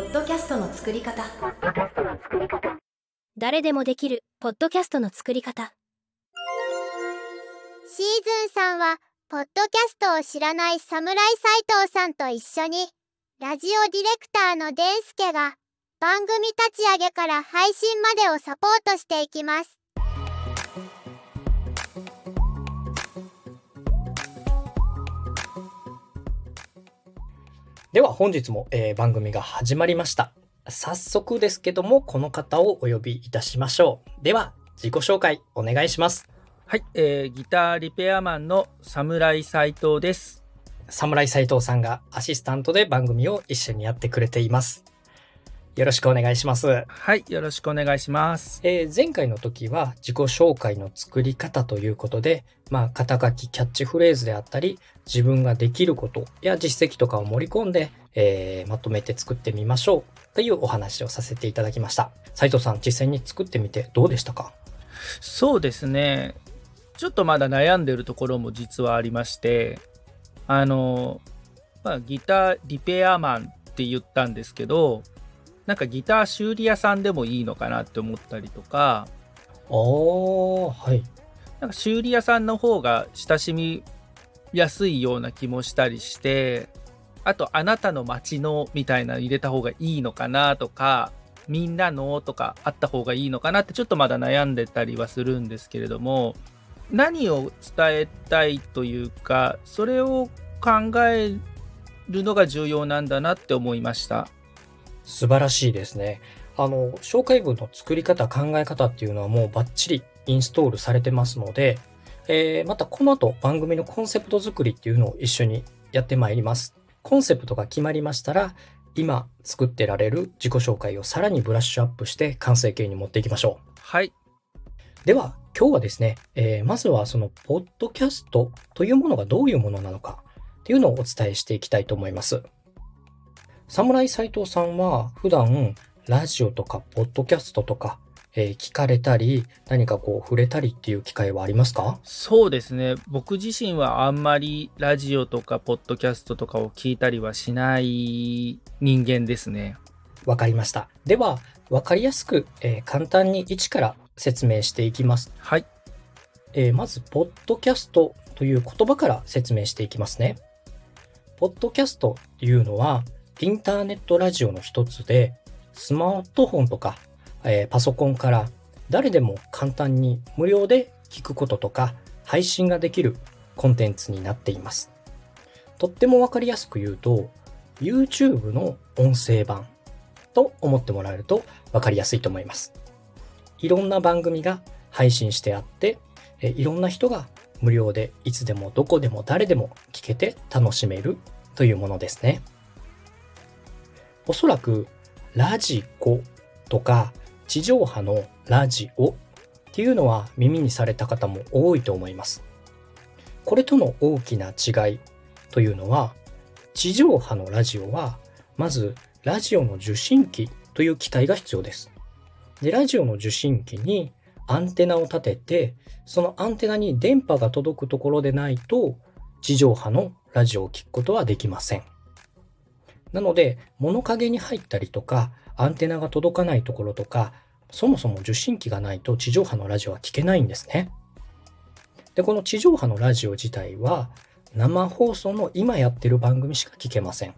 ッドキャストの作り方。誰でもできるポッドキャストの作り方。シーズンさんはポッドキャストを知らない侍斎藤さんと一緒にラジオディレクターのデンスケが番組立ち上げから配信までをサポートしていきます。では本日も、えー番組が始まりました。早速ですけども、この方をお呼びいたしましょう。では、自己紹介お願いします。はい、えーギターリペアマンの侍斉藤です。侍斉藤さんがアシスタントで番組を一緒にやってくれています。よろしくお願いします。はい、よろしくお願いします。えー前回の時は自己紹介の作り方ということで、まあ、肩書き、キャッチフレーズであったり、自分ができることや実績とかを盛り込んで、えーまとめて作ってみましょうというお話をさせていただきました。斉藤さん、実際に作ってみてどうでしたか？そうですね。ちょっとまだ悩んでるところも実はありまして、あの、まあ、ギターリペアマンって言ったんですけど、なんかギター修理屋さんでもいいのかなって思ったりとか、おー、はい。なんか修理屋さんの方が親しみやすいような気もしたりして、あと、あなたの街のみたいなの入れた方がいいのかなとか、みんなのとかあった方がいいのかなってちょっとまだ悩んでたりはするんですけれども、何を伝えたいというか、それを考えるのが重要なんだなって思いました。素晴らしいですね。あの、紹介文の作り方、考え方っていうのはもうバッチリインストールされてますので、えーまたこの後番組のコンセプト作りっていうのを一緒にやってまいります。コンセプトが決まりましたら、今作ってられる自己紹介をさらにブラッシュアップして完成形に持っていきましょう。はい。では、今日はですね、えーまずはその、ポッドキャストというものがどういうものなのかっていうのをお伝えしていきたいと思います。侍斎藤さんは普段、ラジオとか、ポッドキャストとか、えー聞かれたり、何かこう、触れたりっていう機会はありますか？そうですね。僕自身はあんまりラジオとかポッドキャストとかを聞いたりはしない人間ですね。わかりました。では、わかりやすく、えー簡単に一から説明していきます。はい。えーまず、ポッドキャストという言葉から説明していきますね。ポッドキャストっていうのは、インターネットラジオの一つで、スマートフォンとか、えーパソコンから誰でも簡単に無料で聞くこととか配信ができるコンテンツになっています。とってもわかりやすく言うと、YouTube の音声版と思ってもらえるとわかりやすいと思います。いろんな番組が配信してあって、えいろんな人が無料でいつでもどこでも誰でも聞けて楽しめるというものですね。おそらくラジコとか地上波のラジオっていうのは耳にされた方も多いと思います。これとの大きな違いというのは地上波のラジオはまずラジオの受信機という機体が必要です。で、ラジオの受信機にアンテナを立てて、そのアンテナに電波が届くところでないと、地上波のラジオを聞くことはできません。なので、物陰に入ったりとか、アンテナが届かないところとか、そもそも受信機がないと地上波のラジオは聞けないんですね。で、この地上波のラジオ自体は、生放送の今やってる番組しか聞けません。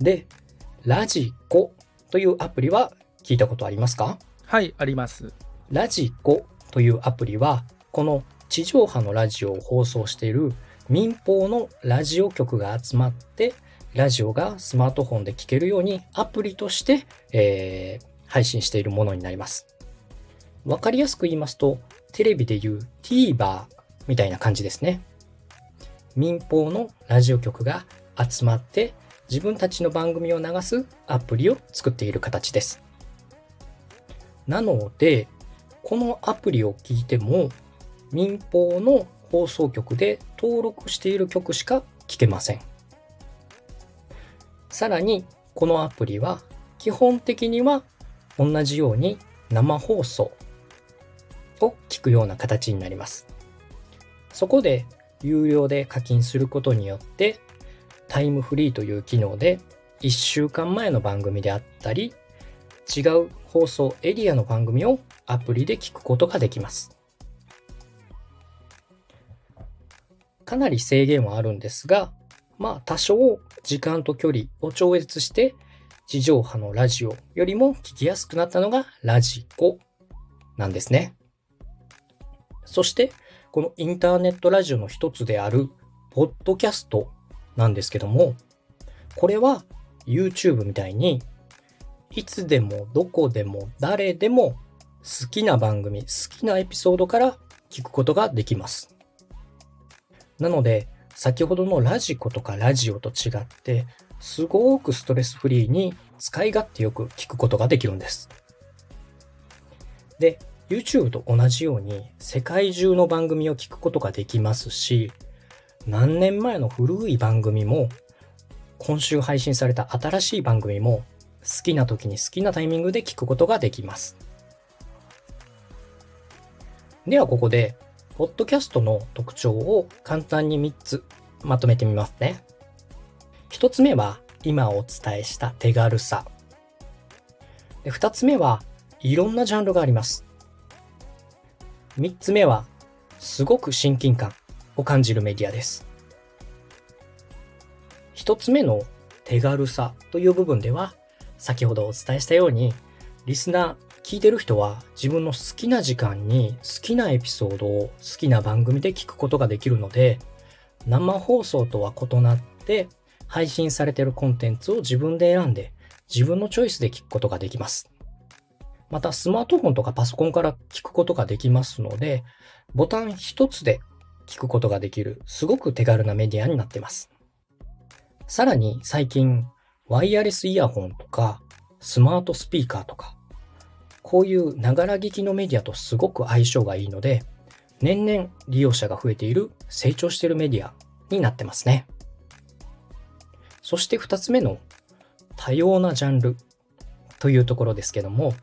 で、ラジコというアプリは聞いたことありますか？はい、あります。ラジコというアプリは、この地上波のラジオを放送している民放のラジオ局が集まって、ラジオがスマートフォンで聞けるようにアプリとして、えー配信しているものになります。わかりやすく言いますと、テレビでいう TVer みたいな感じですね。民放のラジオ局が集まって自分たちの番組を流すアプリを作っている形です。なので、このアプリを聞いても、民放の放送局で登録している曲しか聞けません。さらに、このアプリは基本的には同じように生放送を聞くような形になります。そこで有料で課金することによってタイムフリーという機能で1週間前の番組であったり、違う放送エリアの番組をアプリで聞くことができます。かなり制限はあるんですが、まあ多少時間と距離を超越して地上波のラジオよりも聞きやすくなったのがラジコなんですね。そしてこのインターネットラジオの一つであるポッドキャストなんですけども、これは YouTube みたいにいつでもどこでも誰でも好きな番組、好きなエピソードから聞くことができます。なので、先ほどのラジコとかラジオと違って、すごくストレスフリーに使い勝手よく聞くことができるんです。で、YouTube と同じように世界中の番組を聞くことができますし、何年前の古い番組も、今週配信された新しい番組も、好きな時に好きなタイミングで聞くことができます。ではここで、ポッドキャストの特徴を簡単に3つまとめてみますね。1つ目は、今お伝えした手軽さ。で2つ目は、いろんなジャンルがあります。3つ目は、すごく親近感を感じるメディアです。1つ目の手軽さという部分では、先ほどお伝えしたように、リスナー、聞いてる人は自分の好きな時間に好きなエピソードを好きな番組で聞くことができるので、生放送とは異なって配信されてるコンテンツを自分で選んで自分のチョイスで聞くことができます。またスマートフォンとかパソコンから聞くことができますので、ボタン一つで聞くことができるすごく手軽なメディアになってます。さらに最近ワイヤレスイヤホンとかスマートスピーカーとかこういうながら聞きのメディアとすごく相性がいいので、年々利用者が増えている成長しているメディアになってますね。そして二つ目の多様なジャンルというところですけども、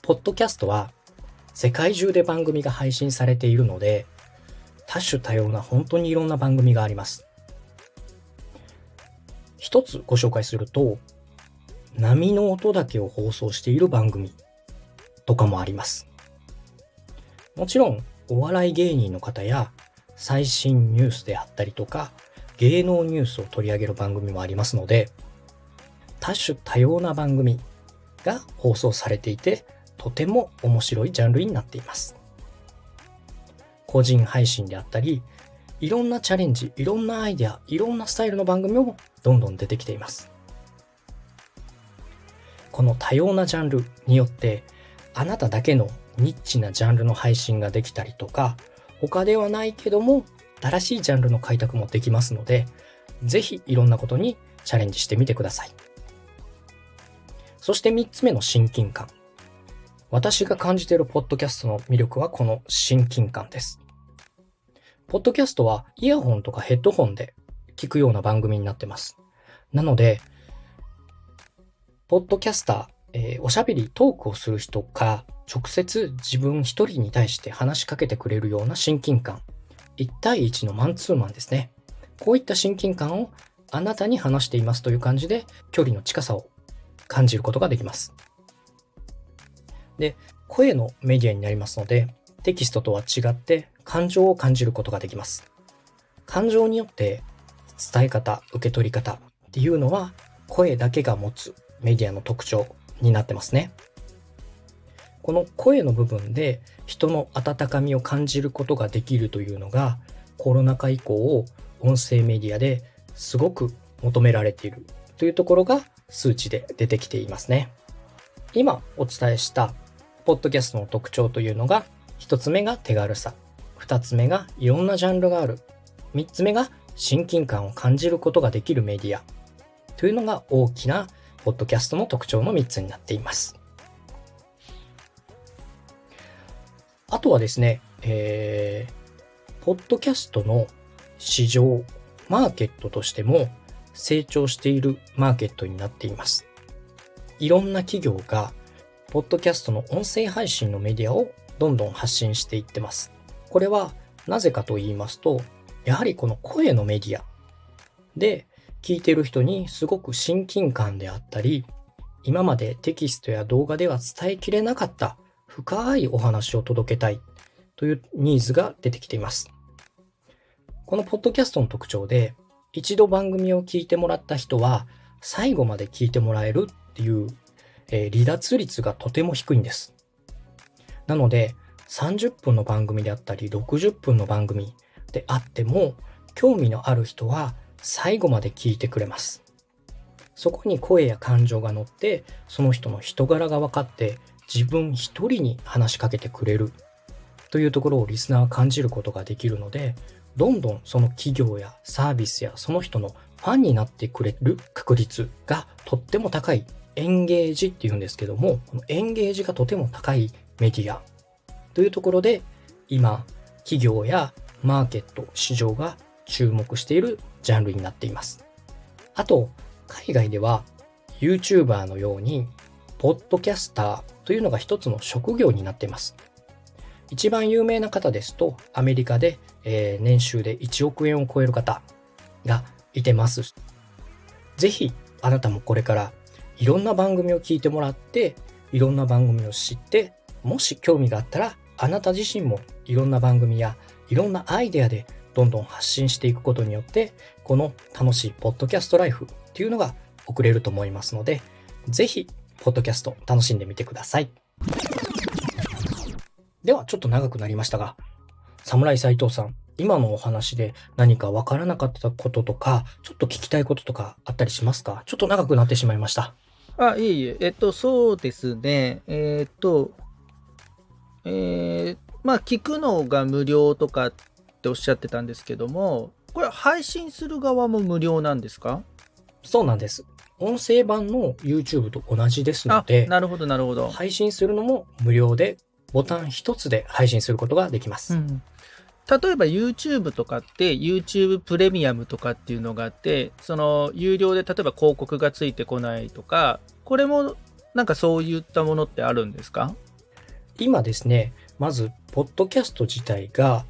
ポッドキャストは世界中で番組が配信されているので、多種多様な本当にいろんな番組があります。一つご紹介すると、波の音だけを放送している番組とかもあります。もちろん、お笑い芸人の方や最新ニュースであったりとか、芸能ニュースを取り上げる番組もありますので、多種多様な番組が放送されていて、とても面白いジャンルになっています。個人配信であったり、いろんなチャレンジ、いろんなアイデア、いろんなスタイルの番組もどんどん出てきています。この多様なジャンルによって、あなただけのニッチなジャンルの配信ができたりとか、他ではないけども、新しいジャンルの開拓もできますので、ぜひいろんなことにチャレンジしてみてください。そして3つ目の親近感。私が感じているポッドキャストの魅力はこの親近感です。ポッドキャストはイヤホンとかヘッドホンで聞くような番組になってます。なので、ポッドキャスター、えーおしゃべりトークをする人か直接自分一人に対して話しかけてくれるような親近感。1対1のマンツーマンですね。こういった親近感をあなたに話していますという感じで距離の近さを感じることができます。で、声のメディアになりますので、テキストとは違って感情を感じることができます。感情によって伝え方、受け取り方っていうのは声だけが持つメディアの特徴になってますね。この声の部分で人の温かみを感じることができるというのがコロナ禍以降音声メディアですごく求められているというところが数値で出てきていますね。今お伝えしたポッドキャストの特徴というのが一つ目が手軽さ、二つ目がいろんなジャンルがある、三つ目が親近感を感じることができるメディアというのが大きなポッドキャストの特徴の3つになっています。あとはですね、えー、ポッドキャストの市場、マーケットとしても成長しているマーケットになっています。いろんな企業が、ポッドキャストの音声配信のメディアをどんどん発信していってます。これはなぜかと言いますと、やはりこの声のメディアで聞いてる人にすごく親近感であったり、今までテキストや動画では伝えきれなかった深いお話を届けたいというニーズが出てきています。このポッドキャストの特徴で、一度番組を聞いてもらった人は最後まで聞いてもらえるっていう、えー離脱率がとても低いんです。なので、30分の番組であったり、60分の番組であっても、興味のある人は最後まで聞いてくれます。そこに声や感情が乗って、その人の人柄が分かって、自分一人に話しかけてくれる。というところをリスナーは感じることができるので、どんどんその企業やサービスやその人のファンになってくれる確率がとっても高い。エンゲージっていうんですけども、このエンゲージがとても高いメディア。というところで、今、企業やマーケット、市場が注目しているジャンルになっています。あと、海外では YouTuber のように、ポッドキャスターというのが一つの職業になっています。一番有名な方ですと、アメリカで、えー年収で1億円を超える方がいてます。ぜひ、あなたもこれからいろんな番組を聞いてもらって、いろんな番組を知って、もし興味があったら、あなた自身もいろんな番組やいろんなアイデアでどんどん発信していくことによって、この楽しいポッドキャストライフっていうのが送れると思いますので、ぜひ、ポッドキャスト楽しんでみてください。では、ちょっと長くなりましたが、侍斉藤さん、今のお話で何かわからなかったこととか、ちょっと聞きたいこととかあったりしますか？ちょっと長くなってしまいました。あ、いえいえ、えっと、そうですね。えっと、えーまあ、聞くのが無料とかっておっしゃってたんですけども、これ配信する側も無料なんですか？そうなんです。音声版の YouTube と同じですのあで、なるほど、なるほど。配信するのも無料で、ボタン一つで配信することができます。うん例えば YouTube とかって YouTube プレミアムとかっていうのがあって、その有料で例えば広告がついてこないとか、これもなんかそういったものってあるんですか？今ですね、まず、ポッドキャスト自体が、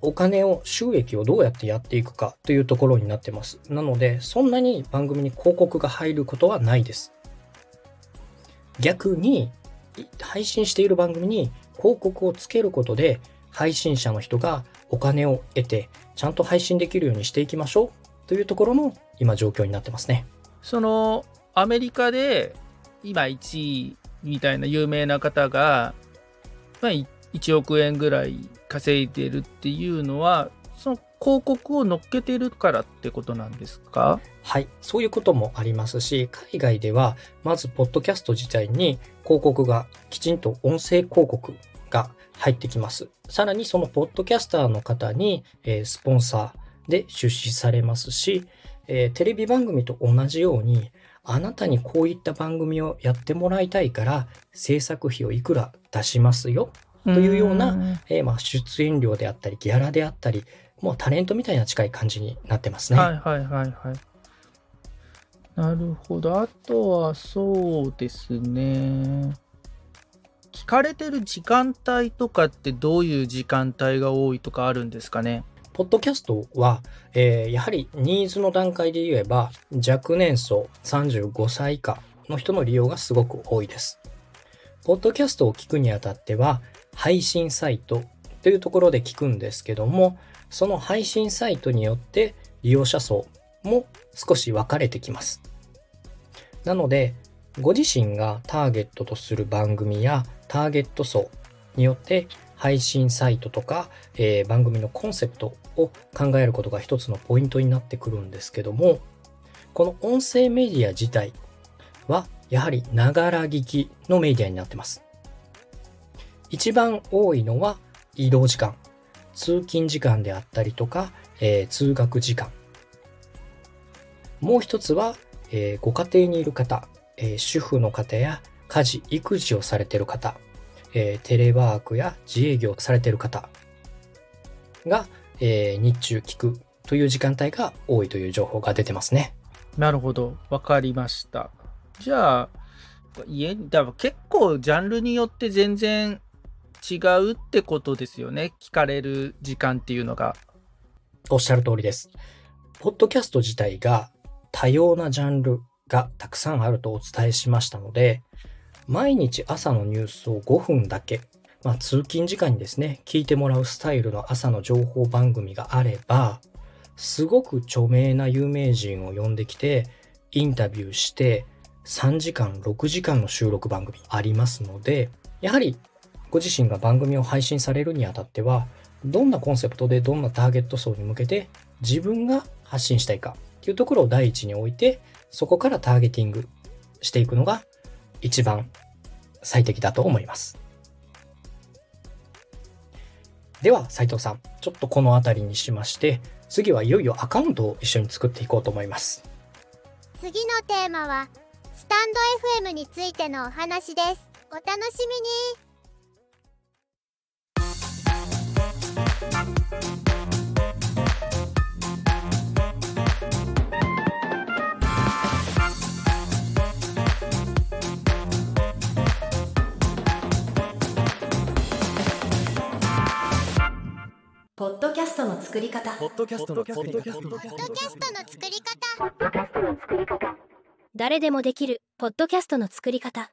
お金を、収益をどうやってやっていくかというところになってます。なので、そんなに番組に広告が入ることはないです。逆に、配信している番組に広告をつけることで、配信者の人がお金を得て、ちゃんと配信できるようにしていきましょうというところの今状況になってますね。そのアメリカで今1位みたいな有名な方が、まあ、1億円ぐらい稼いでるっていうのはその広告を乗っけてるからってことなんですか？はい、そういうこともありますし、海外では、まず、ポッドキャスト自体に広告が、きちんと音声広告が入ってきます。さらに、そのポッドキャスターの方に、えースポンサーで出資されますし、えーテレビ番組と同じように、あなたにこういった番組をやってもらいたいから、制作費をいくら出しますよ？というようなえーまあ、出演料であったり、ギャラであったり、もうタレントみたいな近い感じになってますね。はいはいはいはい。なるほど。あとはそうですね。聞かれてる時間帯とかってどういう時間帯が多いとかあるんですかね？ポッドキャストは、えーやはりニーズの段階で言えば、若年層35歳以下の人の利用がすごく多いです。ポッドキャストを聞くにあたっては、配信サイトというところで聞くんですけども、その配信サイトによって利用者層も少し分かれてきます。なので、ご自身がターゲットとする番組やターゲット層によって配信サイトとか、えー番組のコンセプトを考えることが一つのポイントになってくるんですけども、この音声メディア自体はやはりながら聞きのメディアになってます。一番多いのは移動時間、通勤時間であったりとか、えー通学時間。もう一つは、えーご家庭にいる方、えー主婦の方や家事、育児をされている方、えテレワークや自営業されている方が、え日中聞くという時間帯が多いという情報が出てますね。なるほど。わかりました。じゃあ、家だ結構ジャンルによって全然違うってことですよね。聞かれる時間っていうのが。おっしゃる通りです。ポッドキャスト自体が多様なジャンルがたくさんあるとお伝えしましたので、毎日朝のニュースを5分だけ、まあ、通勤時間にですね、聞いてもらうスタイルの朝の情報番組があれば、すごく著名な有名人を呼んできて、インタビューして、3時間、6時間の収録番組ありますので、やはりご自身が番組を配信されるにあたっては、どんなコンセプトでどんなターゲット層に向けて自分が発信したいかっていうところを第一に置いて、そこからターゲティングしていくのが一番最適だと思います。では、斉藤さん、ちょっとこの辺りにしまして、次はいよいよアカウントを一緒に作っていこうと思います。次のテーマは、スタンド FM についてのお話です。お楽しみにポッドキャストの作り方。ポッドキャストの作り方。ポッドキャストの作り方。誰でもできるポッドキャストの作り方。